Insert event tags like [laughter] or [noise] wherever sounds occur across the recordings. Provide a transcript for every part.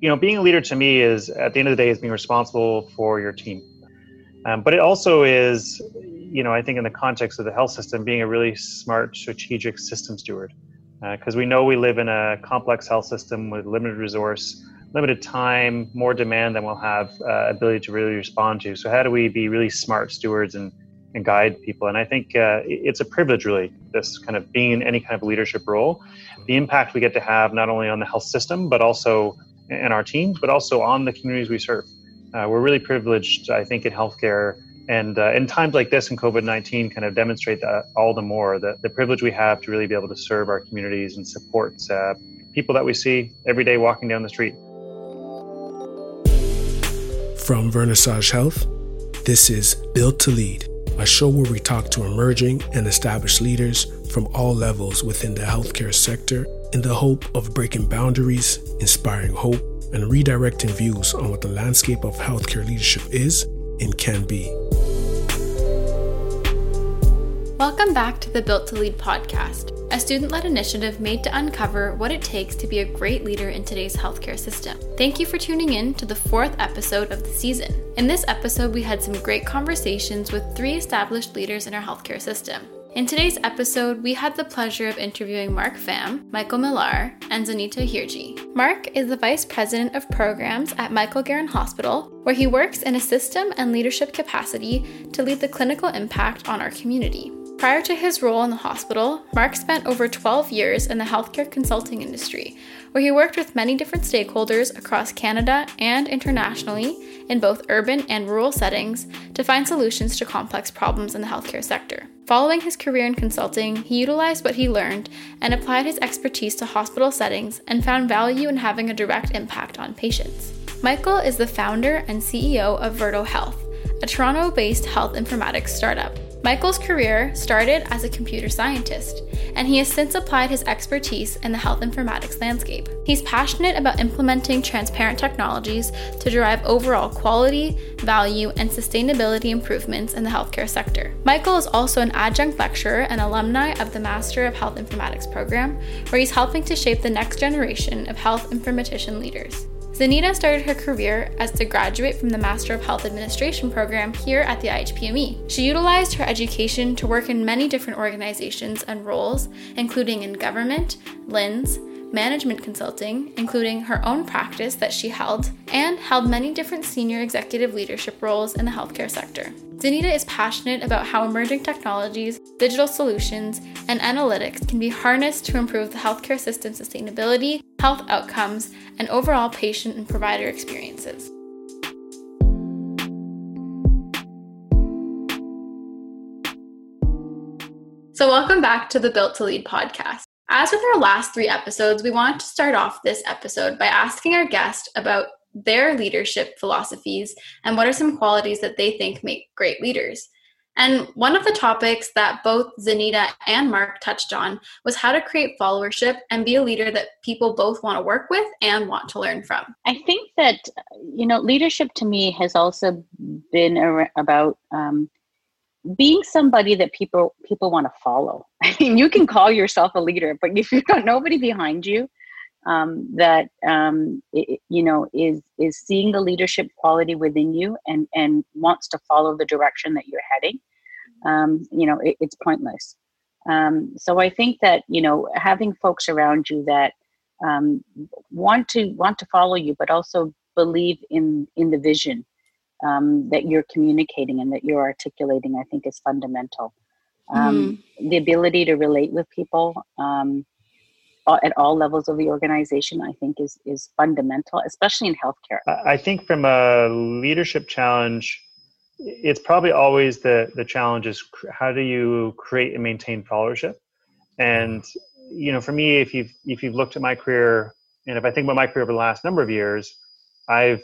you know, being a leader to me is at the end of the day is being responsible for your team. Um, but it also is, you know, I think in the context of the health system, being a really smart, strategic system steward. Because uh, we know we live in a complex health system with limited resource, limited time, more demand than we'll have uh, ability to really respond to. So how do we be really smart stewards and, and guide people? And I think uh, it's a privilege, really, this kind of being in any kind of leadership role, the impact we get to have not only on the health system, but also in our teams, but also on the communities we serve. Uh, we're really privileged, I think, in healthcare. And uh, in times like this in COVID 19, kind of demonstrate that all the more the, the privilege we have to really be able to serve our communities and support uh, people that we see every day walking down the street. From Vernissage Health, this is Built to Lead, a show where we talk to emerging and established leaders from all levels within the healthcare sector in the hope of breaking boundaries, inspiring hope, and redirecting views on what the landscape of healthcare leadership is and can be. Welcome back to the Built to Lead podcast, a student led initiative made to uncover what it takes to be a great leader in today's healthcare system. Thank you for tuning in to the fourth episode of the season. In this episode, we had some great conversations with three established leaders in our healthcare system. In today's episode, we had the pleasure of interviewing Mark Fam, Michael Millar, and Zanita Hirji. Mark is the Vice President of Programs at Michael Garron Hospital, where he works in a system and leadership capacity to lead the clinical impact on our community. Prior to his role in the hospital, Mark spent over 12 years in the healthcare consulting industry, where he worked with many different stakeholders across Canada and internationally in both urban and rural settings to find solutions to complex problems in the healthcare sector. Following his career in consulting, he utilized what he learned and applied his expertise to hospital settings and found value in having a direct impact on patients. Michael is the founder and CEO of Verto Health, a Toronto based health informatics startup. Michael's career started as a computer scientist, and he has since applied his expertise in the health informatics landscape. He's passionate about implementing transparent technologies to drive overall quality, value, and sustainability improvements in the healthcare sector. Michael is also an adjunct lecturer and alumni of the Master of Health Informatics program, where he's helping to shape the next generation of health informatician leaders. Zanita started her career as the graduate from the Master of Health Administration program here at the IHPME. She utilized her education to work in many different organizations and roles, including in government, LHINs, management consulting, including her own practice that she held, and held many different senior executive leadership roles in the healthcare sector. Zanita is passionate about how emerging technologies, digital solutions, and analytics can be harnessed to improve the healthcare system sustainability, health outcomes, and overall patient and provider experiences. So, welcome back to the Built to Lead podcast. As with our last three episodes, we want to start off this episode by asking our guest about their leadership philosophies and what are some qualities that they think make great leaders. And one of the topics that both Zanita and Mark touched on was how to create followership and be a leader that people both want to work with and want to learn from. I think that, you know, leadership to me has also been about um, being somebody that people people want to follow. [laughs] I mean, you can call yourself a leader, but if you've got nobody behind you um, that um, it, you know is is seeing the leadership quality within you and and wants to follow the direction that you're heading, um, you know, it, it's pointless. Um, so I think that you know having folks around you that um, want to want to follow you, but also believe in in the vision um, that you're communicating and that you're articulating, I think is fundamental. Um, mm. The ability to relate with people um, at all levels of the organization, I think, is is fundamental, especially in healthcare. I think from a leadership challenge, it's probably always the the challenge is how do you create and maintain followership, and you know, for me, if you've if you've looked at my career, and if I think about my career over the last number of years, I've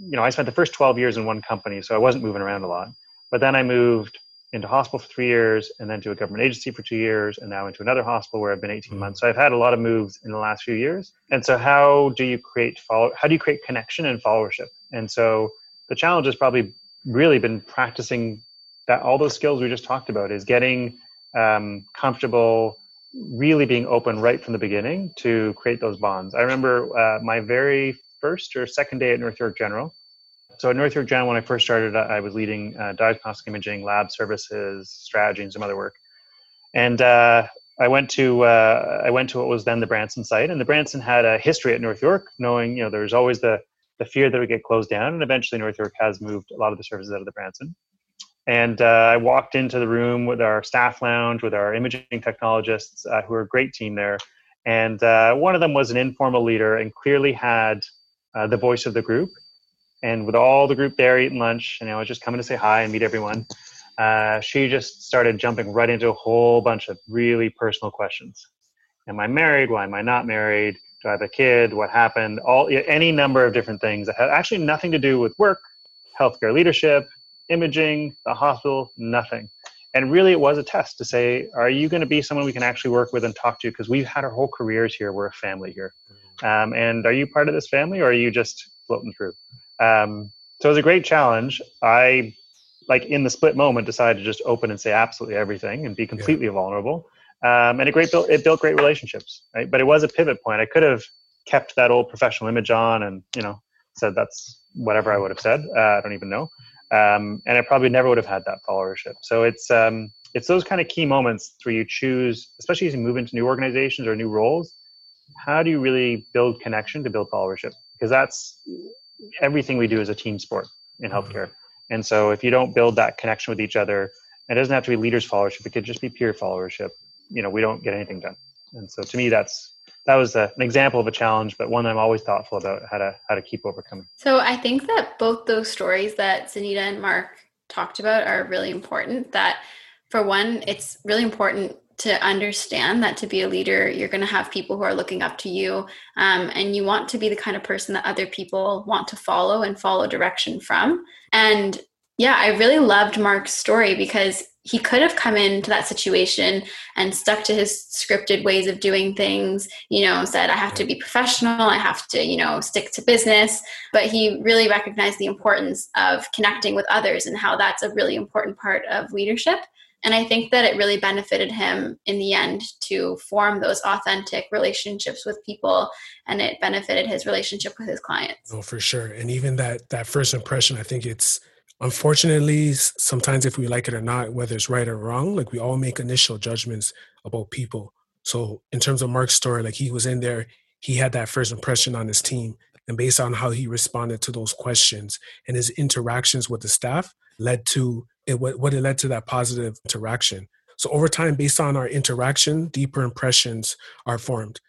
you know, I spent the first 12 years in one company, so I wasn't moving around a lot. But then I moved into hospital for three years and then to a government agency for two years and now into another hospital where I've been 18 mm-hmm. months. So I've had a lot of moves in the last few years. And so how do you create follow how do you create connection and followership? And so the challenge is probably really been practicing that all those skills we just talked about is getting um, comfortable really being open right from the beginning to create those bonds. I remember uh, my very first or second day at North York General. So at North York General, when I first started, I was leading uh, diagnostic imaging, lab services, strategy, and some other work. And uh, I went to uh, I went to what was then the Branson site, and the Branson had a history at North York, knowing you know there's always the the fear that it would get closed down, and eventually North York has moved a lot of the services out of the Branson. And uh, I walked into the room with our staff lounge with our imaging technologists, uh, who are a great team there. And uh, one of them was an informal leader and clearly had uh, the voice of the group. And with all the group there eating lunch, and I was just coming to say hi and meet everyone. Uh, she just started jumping right into a whole bunch of really personal questions. Am I married? Why am I not married? Do I have a kid? What happened? All any number of different things that had actually nothing to do with work, healthcare leadership, imaging, the hospital, nothing. And really, it was a test to say, are you going to be someone we can actually work with and talk to? Because we've had our whole careers here. We're a family here. Um, and are you part of this family or are you just floating through? Um, so it was a great challenge. I, like in the split moment, decided to just open and say absolutely everything and be completely yeah. vulnerable. Um, and it great built, it built great relationships, right? But it was a pivot point. I could have kept that old professional image on and you know said that's whatever I would have said. Uh, I don't even know um, and I probably never would have had that followership. So it's um, it's those kind of key moments where you choose, especially as you move into new organizations or new roles. How do you really build connection to build followership? Because that's everything we do is a team sport in mm-hmm. healthcare. And so if you don't build that connection with each other, it doesn't have to be leaders followership. It could just be peer followership. You know, we don't get anything done. And so to me, that's that was a, an example of a challenge, but one I'm always thoughtful about how to how to keep overcoming. So I think that both those stories that zanita and Mark talked about are really important. That for one, it's really important to understand that to be a leader, you're going to have people who are looking up to you, um, and you want to be the kind of person that other people want to follow and follow direction from. And yeah, I really loved Mark's story because he could have come into that situation and stuck to his scripted ways of doing things you know said i have to be professional i have to you know stick to business. But he really recognized the importance of connecting with others and how that's a really important part of leadership. And i think that it really benefited him in the end to form those authentic relationships with people and it benefited his relationship with his clients. Oh for sure. And even that that first impression i think it's unfortunately sometimes if we like it or not whether it's right or wrong like we all make initial judgments about people. So in terms of mark's story like he was in there he had that first impression on his team and based on how he responded to those questions and his interactions with the staff led to it what it led to that positive interaction. So over time based on our interaction deeper impressions are formed.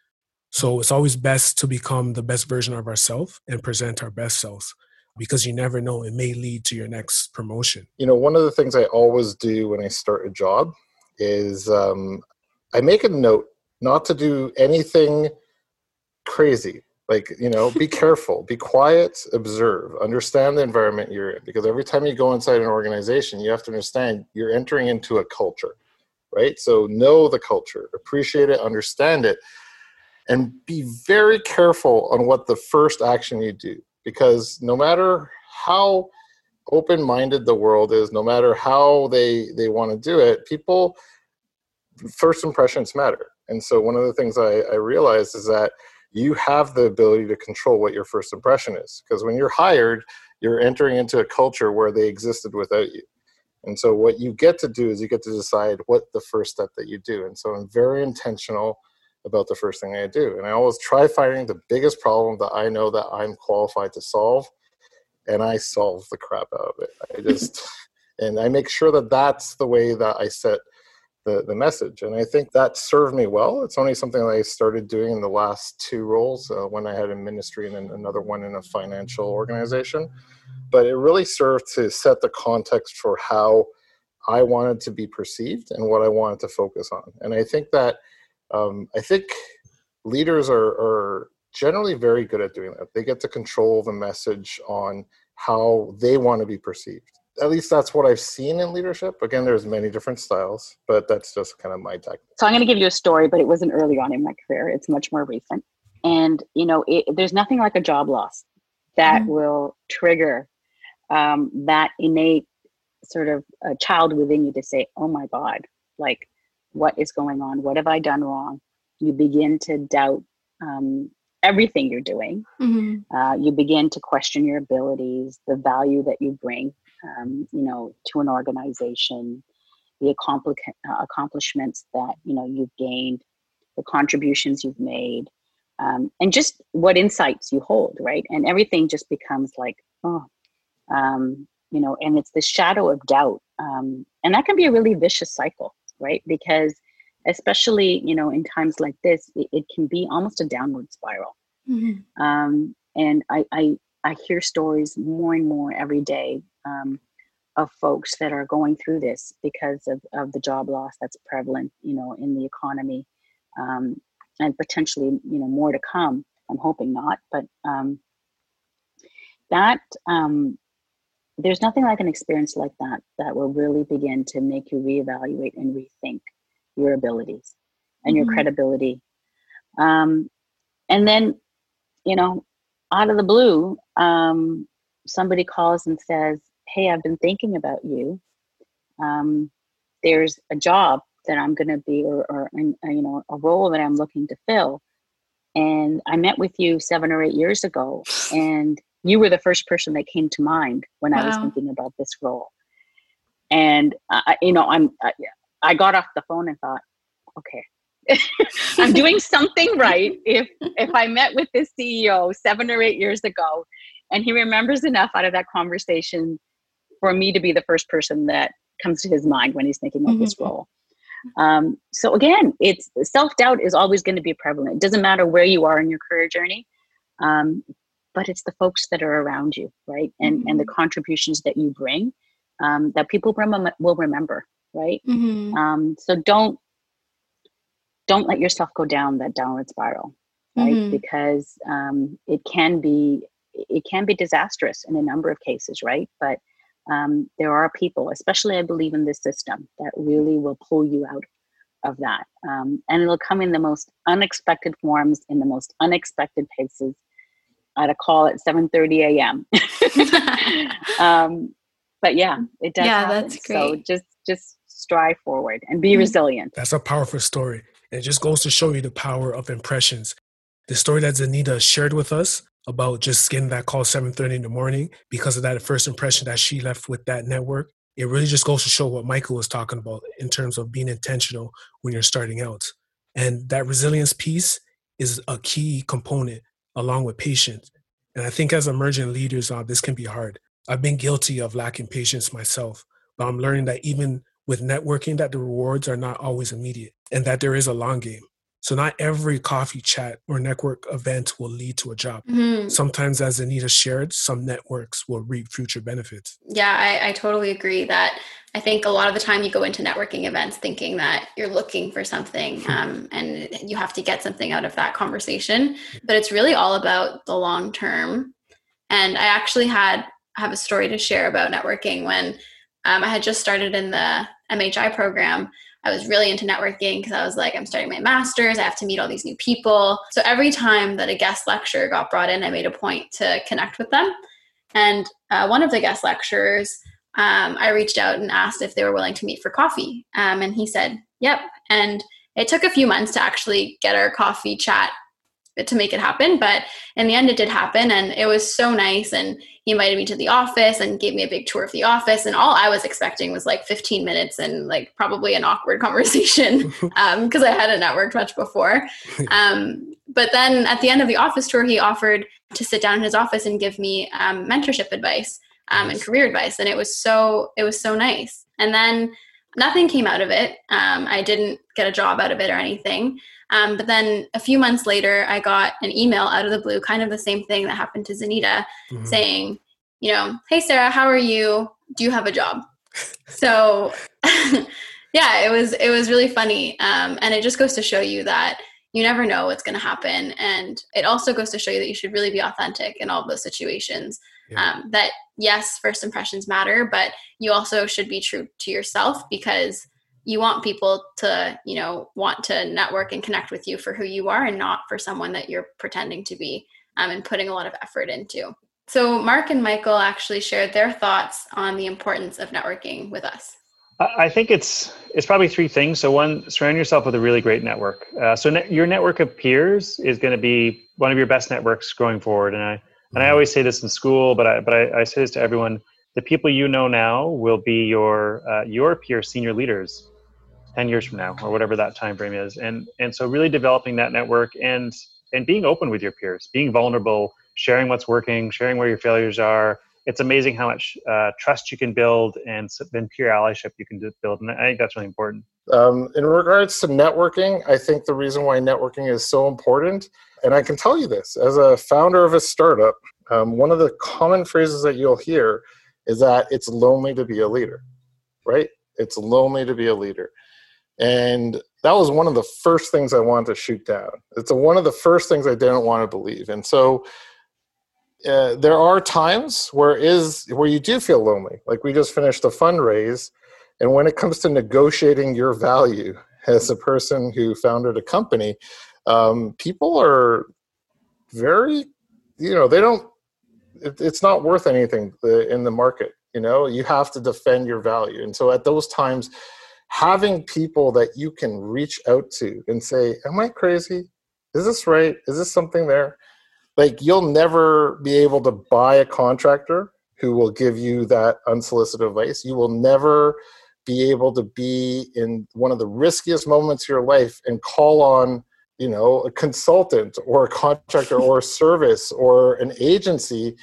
So it's always best to become the best version of ourselves and present our best selves because you never know it may lead to your next promotion. You know one of the things i always do when i start a job is um, i make a note not to do anything crazy. Like you know be [laughs] careful be quiet observe understand the environment you're in because every time you go inside an organization you have to understand you're entering into a culture right? So know the culture appreciate it understand it and be very careful on what the first action you do because no matter how open-minded the world is no matter how they they want to do it people first impressions matter. And so one of the things i, I realized is that you have the ability to control what your first impression is because when you're hired you're entering into a culture where they existed without you. And so what you get to do is you get to decide what the first step that you do. And so i'm very intentional about the first thing I do. And I always try finding the biggest problem that I know that I'm qualified to solve, and I solve the crap out of it. I [laughs] just, and I make sure that that's the way that I set the, the message. And I think that served me well. It's only something that I started doing in the last two roles uh, when I had a ministry and another one in a financial organization. But it really served to set the context for how I wanted to be perceived and what I wanted to focus on. And I think that um, I think leaders are, are generally very good at doing that. They get to control the message on how they want to be perceived. At least that's what I've seen in leadership. Again, there's many different styles, but that's just kind of my tactic. So I'm going to give you a story, but it wasn't early on in my career. It's much more recent. And you know, it, there's nothing like a job loss that mm-hmm. will trigger um, that innate sort of a child within you to say, "Oh my God!" Like what is going on? What have I done wrong? You begin to doubt um, everything you're doing. Mm-hmm. Uh, you begin to question your abilities, the value that you bring, um, you know, to an organization, the accompli- uh, accomplishments that you know you've gained, the contributions you've made, um, and just what insights you hold, right? And everything just becomes like, oh, um, you know, and it's the shadow of doubt, um, and that can be a really vicious cycle, right? Because especially you know in times like this it, it can be almost a downward spiral mm-hmm. um, and I, I i hear stories more and more every day um, of folks that are going through this because of, of the job loss that's prevalent you know in the economy um, and potentially you know more to come i'm hoping not but um, that um, there's nothing like an experience like that that will really begin to make you reevaluate and rethink your abilities and your mm-hmm. credibility. Um, and then, you know, out of the blue, um, somebody calls and says, Hey, I've been thinking about you. Um, there's a job that I'm going to be, or, or uh, you know, a role that I'm looking to fill. And I met with you seven or eight years ago, and you were the first person that came to mind when wow. I was thinking about this role. And I, you know, I'm I, I got off the phone and thought, okay, [laughs] I'm doing something right if if I met with this CEO seven or eight years ago and he remembers enough out of that conversation for me to be the first person that comes to his mind when he's thinking of mm-hmm. this role. Um, so again, it's self-doubt is always going to be prevalent. It doesn't matter where you are in your career journey. Um, but it's the folks that are around you, right? And mm-hmm. and the mm-hmm. contributions that you bring um, that people rem- will remember right? Mm-hmm. Um, so don't don't let yourself go down that downward spiral, right? Mm-hmm. Because um, it can be it can be disastrous in a number of cases, right? But um, there are people, especially I believe in this system, that really will pull you out of that, um, and it'll come in the most unexpected forms, in the most unexpected places. At a call at 7:30 a.m. [laughs] um, but yeah, it does. Yeah, happen. that's great. So just just strive forward and be mm-hmm. resilient. That's a powerful story. It just goes to show you the power of impressions. The story that Zanita shared with us about just getting that call 7.30 in the morning because of that first impression that she left with that network, it really just goes to show what Michael was talking about in terms of being intentional when you're starting out. And that resilience piece is a key component along with patience. And I think as emerging leaders, uh, this can be hard. I've been guilty of lacking patience myself, but I'm learning that even with networking that the rewards are not always immediate and that there is a long game. So not every coffee chat or network event will lead to a job. Mm-hmm. Sometimes, as Zanita shared, some networks will reap future benefits. Yeah, I, I, totally agree that I think a lot of the time you go into networking events thinking that you're looking for something hmm. um, and you have to get something out of that conversation. But it's really all about the long term. And I actually had have a story to share about networking when um, I had just started in the MHI program, I was really into networking because I was like, I'm starting my master's, I have to meet all these new people. So every time that a guest lecturer got brought in, I made a point to connect with them. And uh, one of the guest lecturers, um, I reached out and asked if they were willing to meet for coffee. Um, and he said, yep. And it took a few months to actually get our coffee chat to make it happen. But in the end, it did happen. And it was so nice. And he invited me to the office and gave me a big tour of the office and all i was expecting was like 15 minutes and like probably an awkward [laughs] conversation because [laughs] um, i hadn't networked much before [laughs] um, but then at the end of the office tour he offered to sit down in his office and give me um, mentorship advice um, and career advice and it was so it was so nice and then nothing came out of it um, i didn't get a job out of it or anything um, but then a few months later, I got an email out of the blue, kind of the same thing that happened to Zanita, mm-hmm. saying, you know, hey, Sarah, how are you? Do you have a job? [laughs] so, [laughs] yeah, it was it was really funny, um, and it just goes to show you that you never know what's going to happen, and it also goes to show you that you should really be authentic in all those situations. Yeah. Um, that yes, first impressions matter, but you also should be true to yourself because you want people to you know want to network and connect with you for who you are and not for someone that you're pretending to be um, and putting a lot of effort into so mark and michael actually shared their thoughts on the importance of networking with us I think it's it's probably three things. So one, surround yourself with a really great network. Uh, so ne- your network of peers is going to be one of your best networks going forward. And I and I always say this in school, but I but I, I say this to everyone: the people you know now will be your uh, your peer senior leaders ten years from now, or whatever that time frame is. And and so really developing that network and and being open with your peers, being vulnerable, sharing what's working, sharing where your failures are it's amazing how much uh, trust you can build and then peer allyship you can build. And I think that's really important. Um, in regards to networking, I think the reason why networking is so important, and I can tell you this as a founder of a startup, um, one of the common phrases that you'll hear is that it's lonely to be a leader, right? It's lonely to be a leader. And that was one of the first things I wanted to shoot down. It's a, one of the first things I didn't want to believe. And so uh, there are times where is where you do feel lonely. Like we just finished a fundraise, and when it comes to negotiating your value [laughs] as a person who founded a company, um, people are very, you know, they don't. It, it's not worth anything uh, in the market. You know, you have to defend your value, and so at those times, having people that you can reach out to and say, "Am I crazy? Is this right? Is this something there?" like you'll never be able to buy a contractor who will give you that unsolicited advice. You will never be able to be in one of the riskiest moments of your life and call on, you know, a consultant or a contractor or a service or an agency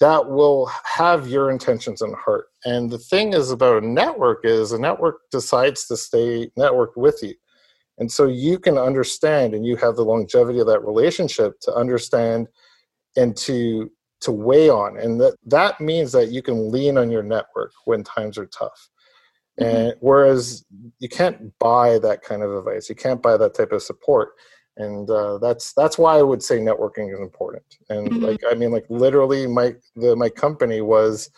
that will have your intentions in heart. And the thing is about a network is a network decides to stay networked with you. And so you can understand and you have the longevity of that relationship to understand and to to weigh on. And that that means that you can lean on your network when times are tough. Mm-hmm. And whereas you can't buy that kind of advice, you can't buy that type of support. And uh, that's that's why I would say networking is important. And mm-hmm. like I mean, like literally, my the my company was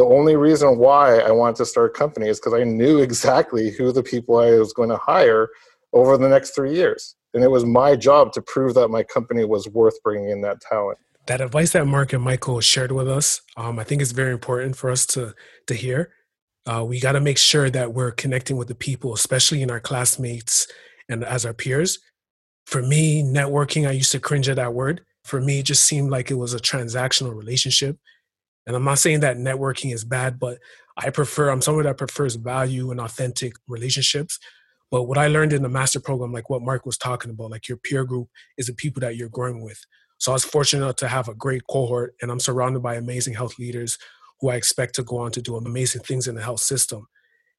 the only reason why I wanted to start a company is because I knew [laughs] exactly who the people I was going to hire over the next three years. And it was my job to prove that my company was worth bringing in that talent. That advice that Mark and Michael shared with us, um, I think is very important for us to to hear. Uh, we got to make sure that we're connecting with the people, especially in our classmates and as our peers. For me, networking, I used to cringe at that word. For me, it just seemed like it was a transactional relationship. And I'm not saying that networking is bad, but I prefer, I'm someone that prefers value and authentic relationships. But what I learned in the master program, like what Mark was talking about, like your peer group is the people that you're growing with. So I was fortunate enough to have a great cohort, and I'm surrounded by amazing health leaders who I expect to go on to do amazing things in the health system.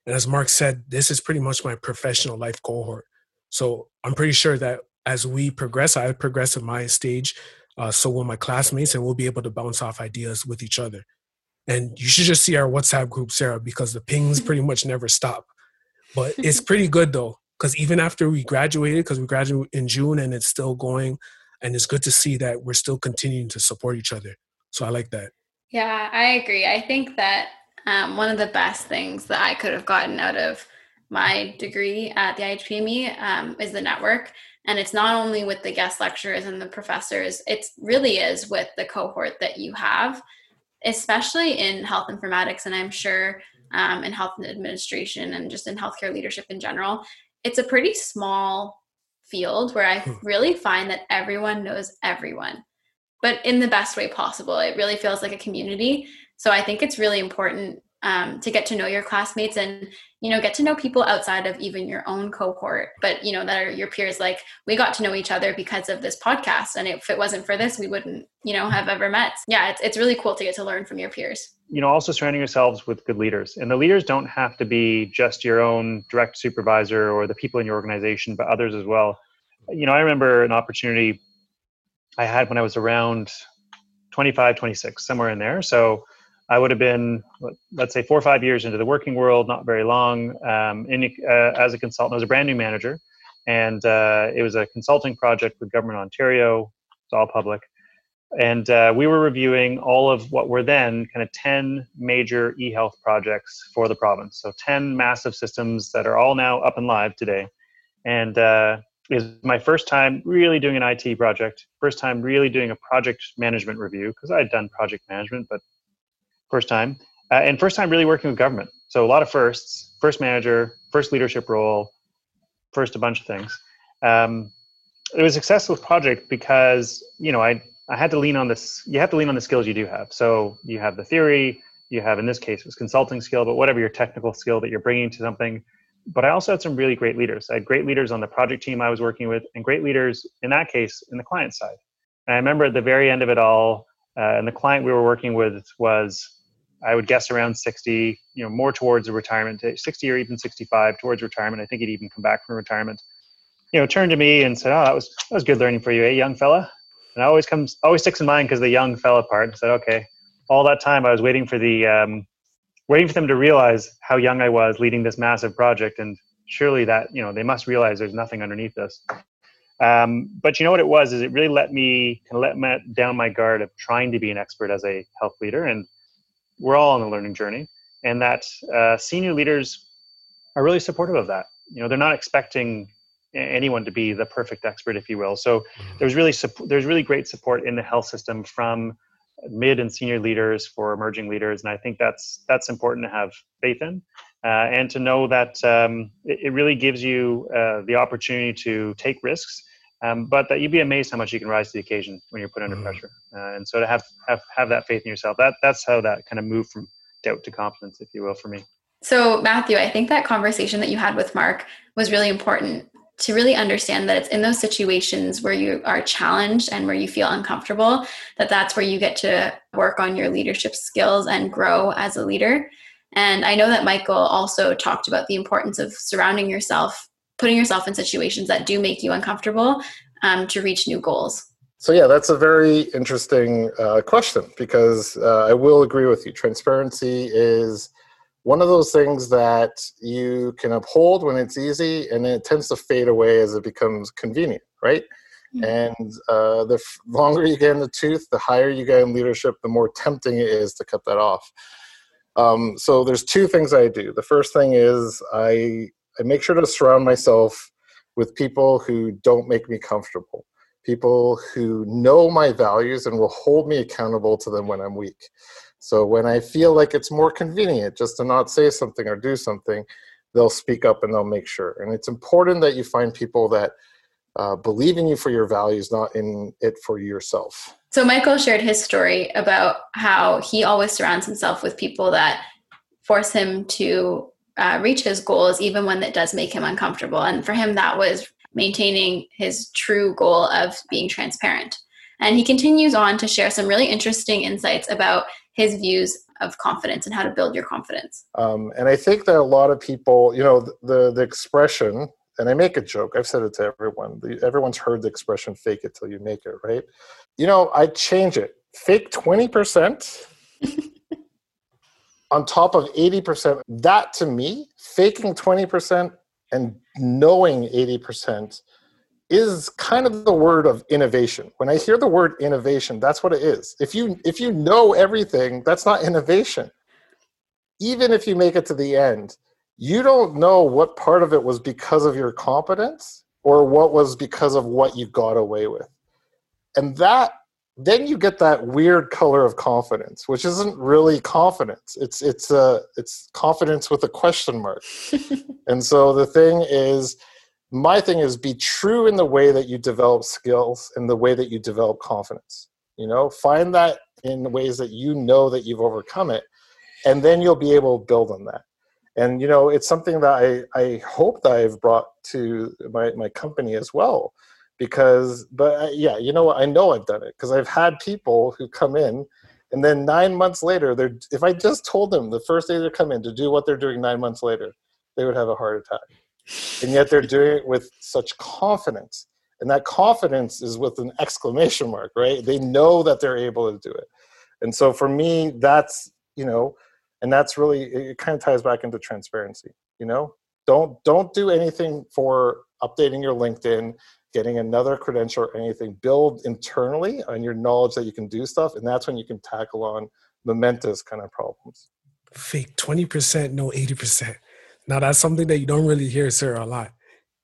And as Mark said, this is pretty much my professional life cohort. So I'm pretty sure that as we progress, I progress in my stage, uh, so will my classmates, and we'll be able to bounce off ideas with each other. And you should just see our WhatsApp group, Sarah, because the pings [laughs] pretty much never stop. But it's [laughs] pretty good though, because even after we graduated, because we graduated in June and it's still going, and it's good to see that we're still continuing to support each other. So I like that. Yeah, I agree. I think that um, one of the best things that I could have gotten out of my degree at the IHPME um, is the network. And it's not only with the guest lecturers and the professors, it really is with the cohort that you have, especially in health informatics. And I'm sure um, in health administration and just in healthcare leadership in general, it's a pretty small field where I hmm. really find that everyone knows everyone, but in the best way possible. It really feels like a community. So I think it's really important um, to get to know your classmates and you know get to know people outside of even your own cohort but you know that are your peers like we got to know each other because of this podcast and if it wasn't for this we wouldn't you know have ever met. Yeah it's, it's really cool to get to learn from your peers. You know also surrounding yourselves with good leaders and the leaders don't have to be just your own direct supervisor or the people in your organization but others as well. You know i remember an opportunity i had when i was around 25 26 somewhere in there so I would have been, let's say, four or five years into the working world, not very long. Um, in, uh, as a consultant, I was a brand new manager, and uh, it was a consulting project with Government Ontario. It's all public, and uh, we were reviewing all of what were then kind of ten major e-health projects for the province. So ten massive systems that are all now up and live today, and uh, is my first time really doing an IT project. First time really doing a project management review because I had done project management, but first time, uh, and first time really working with government. So a lot of firsts, first manager, first leadership role, first a bunch of things. Um, it was a successful project because you know I I had to lean on this. You have to lean on the skills you do have. So you have the theory. You have in this case it was consulting skill, but whatever your technical skill that you're bringing to something. But I also had some really great leaders. I had great leaders on the project team I was working with, and great leaders in that case in the client side. And I remember at the very end of it all, uh, and the client we were working with was I would guess around 60, you know, more towards a retirement, 60 or even 65 towards retirement. I think he'd even come back from retirement. You know, turned to me and said, "Oh, that was that was good learning for you, eh, young fella." And I always comes always sticks in mind because the young fella part. I said, "Okay." All that time, I was waiting for the um, waiting for them to realize how young I was leading this massive project, and surely that you know they must realize there's nothing underneath this. Um, but you know what it was is it really let me kind of let me down my guard of trying to be an expert as a health leader and we're all on a learning journey, and that uh, senior leaders are really supportive of that. You know, they're not expecting anyone to be the perfect expert, if you will. So mm-hmm. there's really there's really great support in the health system from mid and senior leaders for emerging leaders, and I think that's that's important to have faith in, uh, and to know that um, it, it, really gives you uh, the opportunity to take risks um, but that you'd be amazed how much you can rise to the occasion when you're put under mm pressure. Uh, and so to have, have have that faith in yourself, that that's how that kind of moved from doubt to confidence, if you will, for me. So Matthew, I think that conversation that you had with Mark was really important to really understand that it's in those situations where you are challenged and where you feel uncomfortable that that's where you get to work on your leadership skills and grow as a leader. And I know that Michael also talked about the importance of surrounding yourself putting yourself in situations that do make you uncomfortable um, to reach new goals? So yeah, that's a very interesting uh, question because uh, I will agree with you. Transparency is one of those things that you can uphold when it's easy, and it tends to fade away as it becomes convenient, right? Mm-hmm. And uh, the f- longer you get in the tooth, the higher you get in leadership, the more tempting it is to cut that off. Um, so there's two things I do. The first thing is I I make sure to surround myself with people who don't make me comfortable, people who know my values and will hold me accountable to them when I'm weak. So when I feel like it's more convenient just to not say something or do something, they'll speak up and they'll make sure. And it's important that you find people that uh, believe in you for your values, not in it for yourself. So Michael shared his story about how he always surrounds himself with people that force him to uh, reach his goals, even when that does make him uncomfortable. And for him, that was maintaining his true goal of being transparent. And he continues on to share some really interesting insights about his views of confidence and how to build your confidence. Um, and I think that a lot of people, you know, the the expression, and I make a joke. I've said it to everyone. The, everyone's heard the expression "fake it till you make it," right? You know, I change it. Fake twenty percent [laughs] on top of 80%, that to me, faking 20% and knowing 80% is kind of the word of innovation. When I hear the word innovation, that's what it is. If you if you know everything, that's not innovation. Even if you make it to the end, you don't know what part of it was because of your competence or what was because of what you got away with. And that then you get that weird color of confidence, which isn't really confidence. It's it's a it's confidence with a question mark. [laughs] and so the thing is, my thing is be true in the way that you develop skills and the way that you develop confidence. You know, find that in ways that you know that you've overcome it, and then you'll be able to build on that. And you know, it's something that I I hope that I've brought to my my company as well because but uh, yeah you know what? I know i've done it because i've had people who come in and then nine months later they're if i just told them the first day they come in to do what they're doing nine months later they would have a heart attack. And yet they're [laughs] doing it with such confidence. And that confidence is with an exclamation mark right? They know that they're able to do it. And so for me that's you know and that's really it kind of ties back into transparency you know? Don't don't do anything for updating your linkedin getting another credential or anything, build internally on your knowledge that you can do stuff, and that's when you can tackle on momentous kind of problems. Fake 20%, know 80%. Now that's something that you don't really hear, sir, a lot.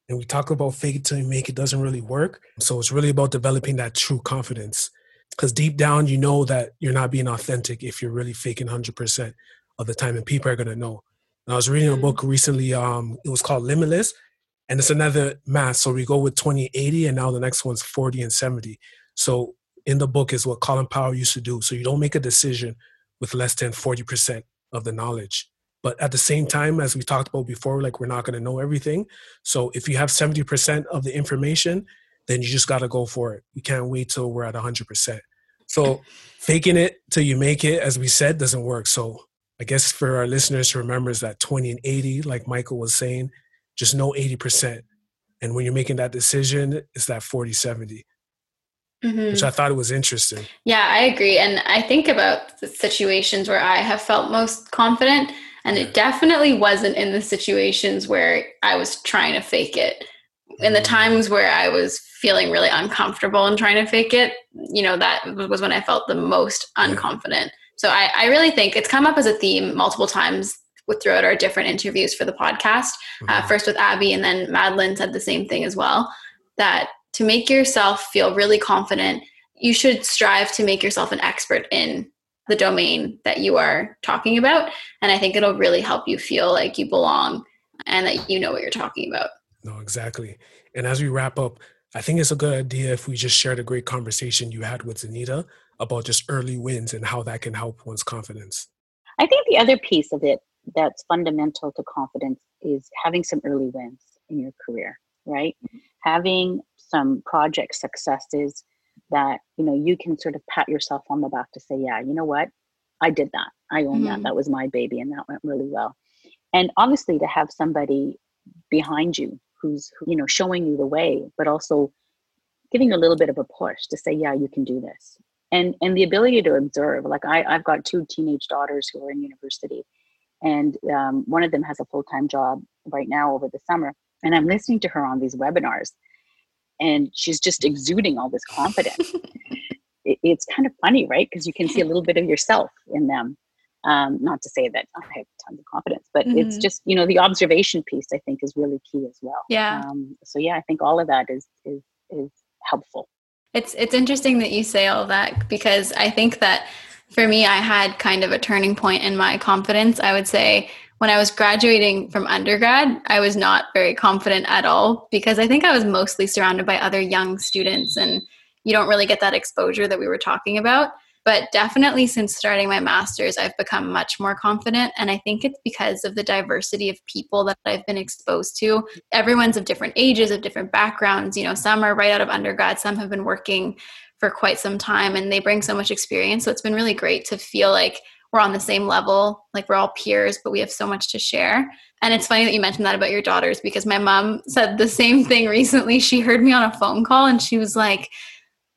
And we talk about fake it till you make it doesn't really work. So it's really about developing that true confidence. Because deep down, you know that you're not being authentic if you're really faking 100% of the time, and people are going to know. And I was reading a book recently. Um, it was called Limitless, and it's another math. So we go with 20, 80, and now the next one's 40 and 70. So in the book is what Colin Powell used to do. So you don't make a decision with less than 40% of the knowledge. But at the same time, as we talked about before, like we're not going to know everything. So if you have 70% of the information, then you just got to go for it. You can't wait till we're at 100%. So faking it till you make it, as we said, doesn't work. So I guess for our listeners to remember is that 20 and 80, like Michael was saying, just know 80%. And when you're making that decision, it's that 40 70. Mm-hmm. Which I thought it was interesting. Yeah, I agree. And I think about the situations where I have felt most confident. And it definitely wasn't in the situations where I was trying to fake it. In the mm. times where I was feeling really uncomfortable and trying to fake it, you know, that was when I felt the most unconfident. So I, I really think it's come up as a theme multiple times with throughout our different interviews for the podcast. Uh, mm-hmm. Uh, first with Abby, and then Madeline said the same thing as well. That to make yourself feel really confident, you should strive to make yourself an expert in the domain that you are talking about. And I think it'll really help you feel like you belong and that you know what you're talking about. No, exactly. And as we wrap up, I think it's a good idea if we just shared a great conversation you had with Zanita about just early wins and how that can help one's confidence. I think the other piece of it that's fundamental to confidence is having some early wins in your career, right? Having some project successes that, you know, you can sort of pat yourself on the back to say, yeah, you know what? I did that. I own mm-hmm. that. That was my baby and that went really well. And obviously to have somebody behind you who's, you know, showing you the way, but also giving you a little bit of a push to say, yeah, you can do this and and the ability to observe like I, i've got two teenage daughters who are in university and um, one of them has a full-time job right now over the summer and i'm listening to her on these webinars and she's just exuding all this confidence. [laughs] It, it's kind of funny right? Because you can see a little bit of yourself in them. Um, not to say that i have tons of confidence but mm-hmm. it's just you know the observation piece i think is really key as well. Yeah. Um, so yeah i think all of that is is is helpful. It's it's interesting that you say all that because I think that for me I had kind of a turning point in my confidence. I would say when I was graduating from undergrad, I was not very confident at all because I think I was mostly surrounded by other young students and you don't really get that exposure that we were talking about. But definitely since starting my master's, I've become much more confident. And I think it's because of the diversity of people that I've been exposed to. Everyone's of different ages, of different backgrounds. You know, some are right out of undergrad, some have been working for quite some time, and they bring so much experience. So it's been really great to feel like we're on the same level, like we're all peers, but we have so much to share. And it's funny that you mentioned that about your daughters because my mom said the same thing [laughs] recently. She heard me on a phone call and she was like,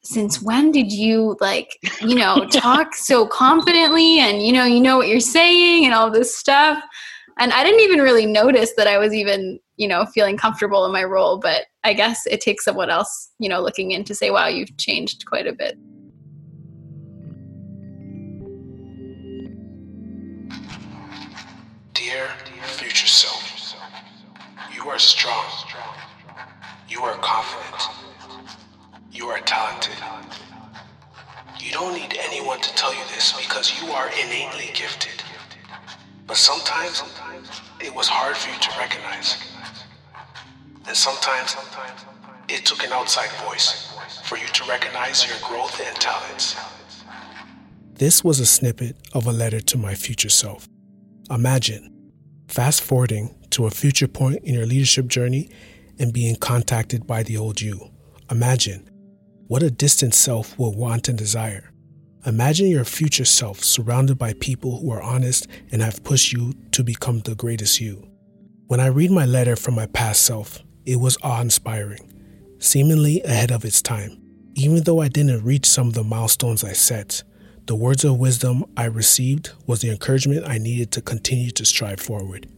since when did you like you know [laughs] talk so confidently and you know you know what you're saying and all this stuff and i didn't even really notice that i was even you know feeling comfortable in my role but i guess it takes someone else you know looking in to say wow you've changed quite a bit dear future self you are strong you are confident you are talented. You don't need anyone to tell you this because you are innately gifted. But sometimes it was hard for you to recognize. And sometimes it took an outside voice for you to recognize your growth and talents. This was a snippet of a letter to my future self. Imagine fast forwarding to a future point in your leadership journey and being contacted by the old you. Imagine what a distant self will want and desire. Imagine your future self surrounded by people who are honest and have pushed you to become the greatest you. When I read my letter from my past self, it was awe inspiring, seemingly ahead of its time. Even though I didn't reach some of the milestones I set, the words of wisdom I received was the encouragement I needed to continue to strive forward.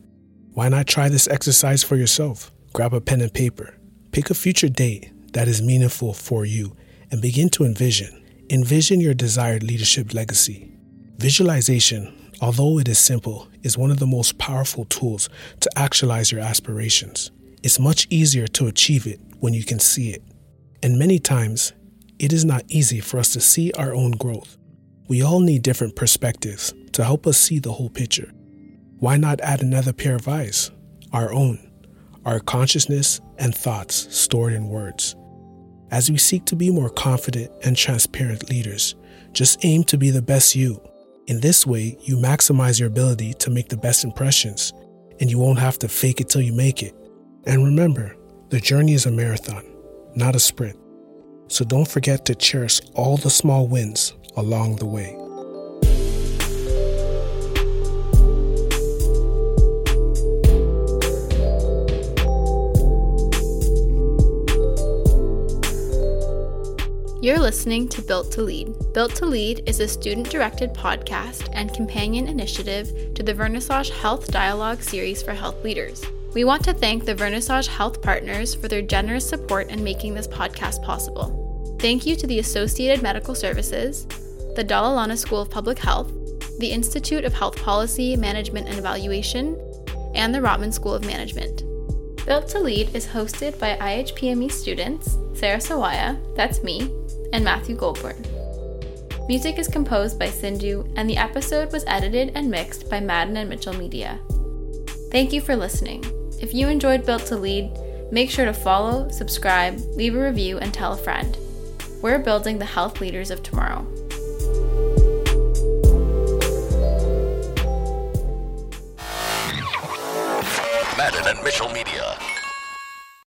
Why not try this exercise for yourself? Grab a pen and paper. Pick a future date that is meaningful for you and begin to envision. Envision your desired leadership legacy. Visualization, although it is simple, is one of the most powerful tools to actualize your aspirations. It's much easier to achieve it when you can see it. And many times, it is not easy for us to see our own growth. We all need different perspectives to help us see the whole picture. why not add another pair of eyes? Our own, our consciousness and thoughts stored in words. As we seek to be more confident and transparent leaders, just aim to be the best you. In this way, you maximize your ability to make the best impressions, and you won't have to fake it till you make it. And remember, the journey is a marathon, not a sprint. So don't forget to cherish all the small wins along the way. You're listening to Built to Lead. Built to Lead is a student directed podcast and companion initiative to the Vernissage Health Dialogue series for health leaders. We want to thank the Vernissage Health partners for their generous support in making this podcast possible. Thank you to the Associated Medical Services, the Dalla Lana School of Public Health, the Institute of Health Policy, Management and Evaluation, and the Rotman School of Management. Built to Lead is hosted by IHPME students Sarah Sawaya, that's me, and Matthew Goldborn. Music is composed by Sindhu, and the episode was edited and mixed by Madden and Mitchell Media. Thank you for listening. If you enjoyed Built to Lead, make sure to follow, subscribe, leave a review, and tell a friend. We're building the health leaders of tomorrow. Madden and Mitchell Media.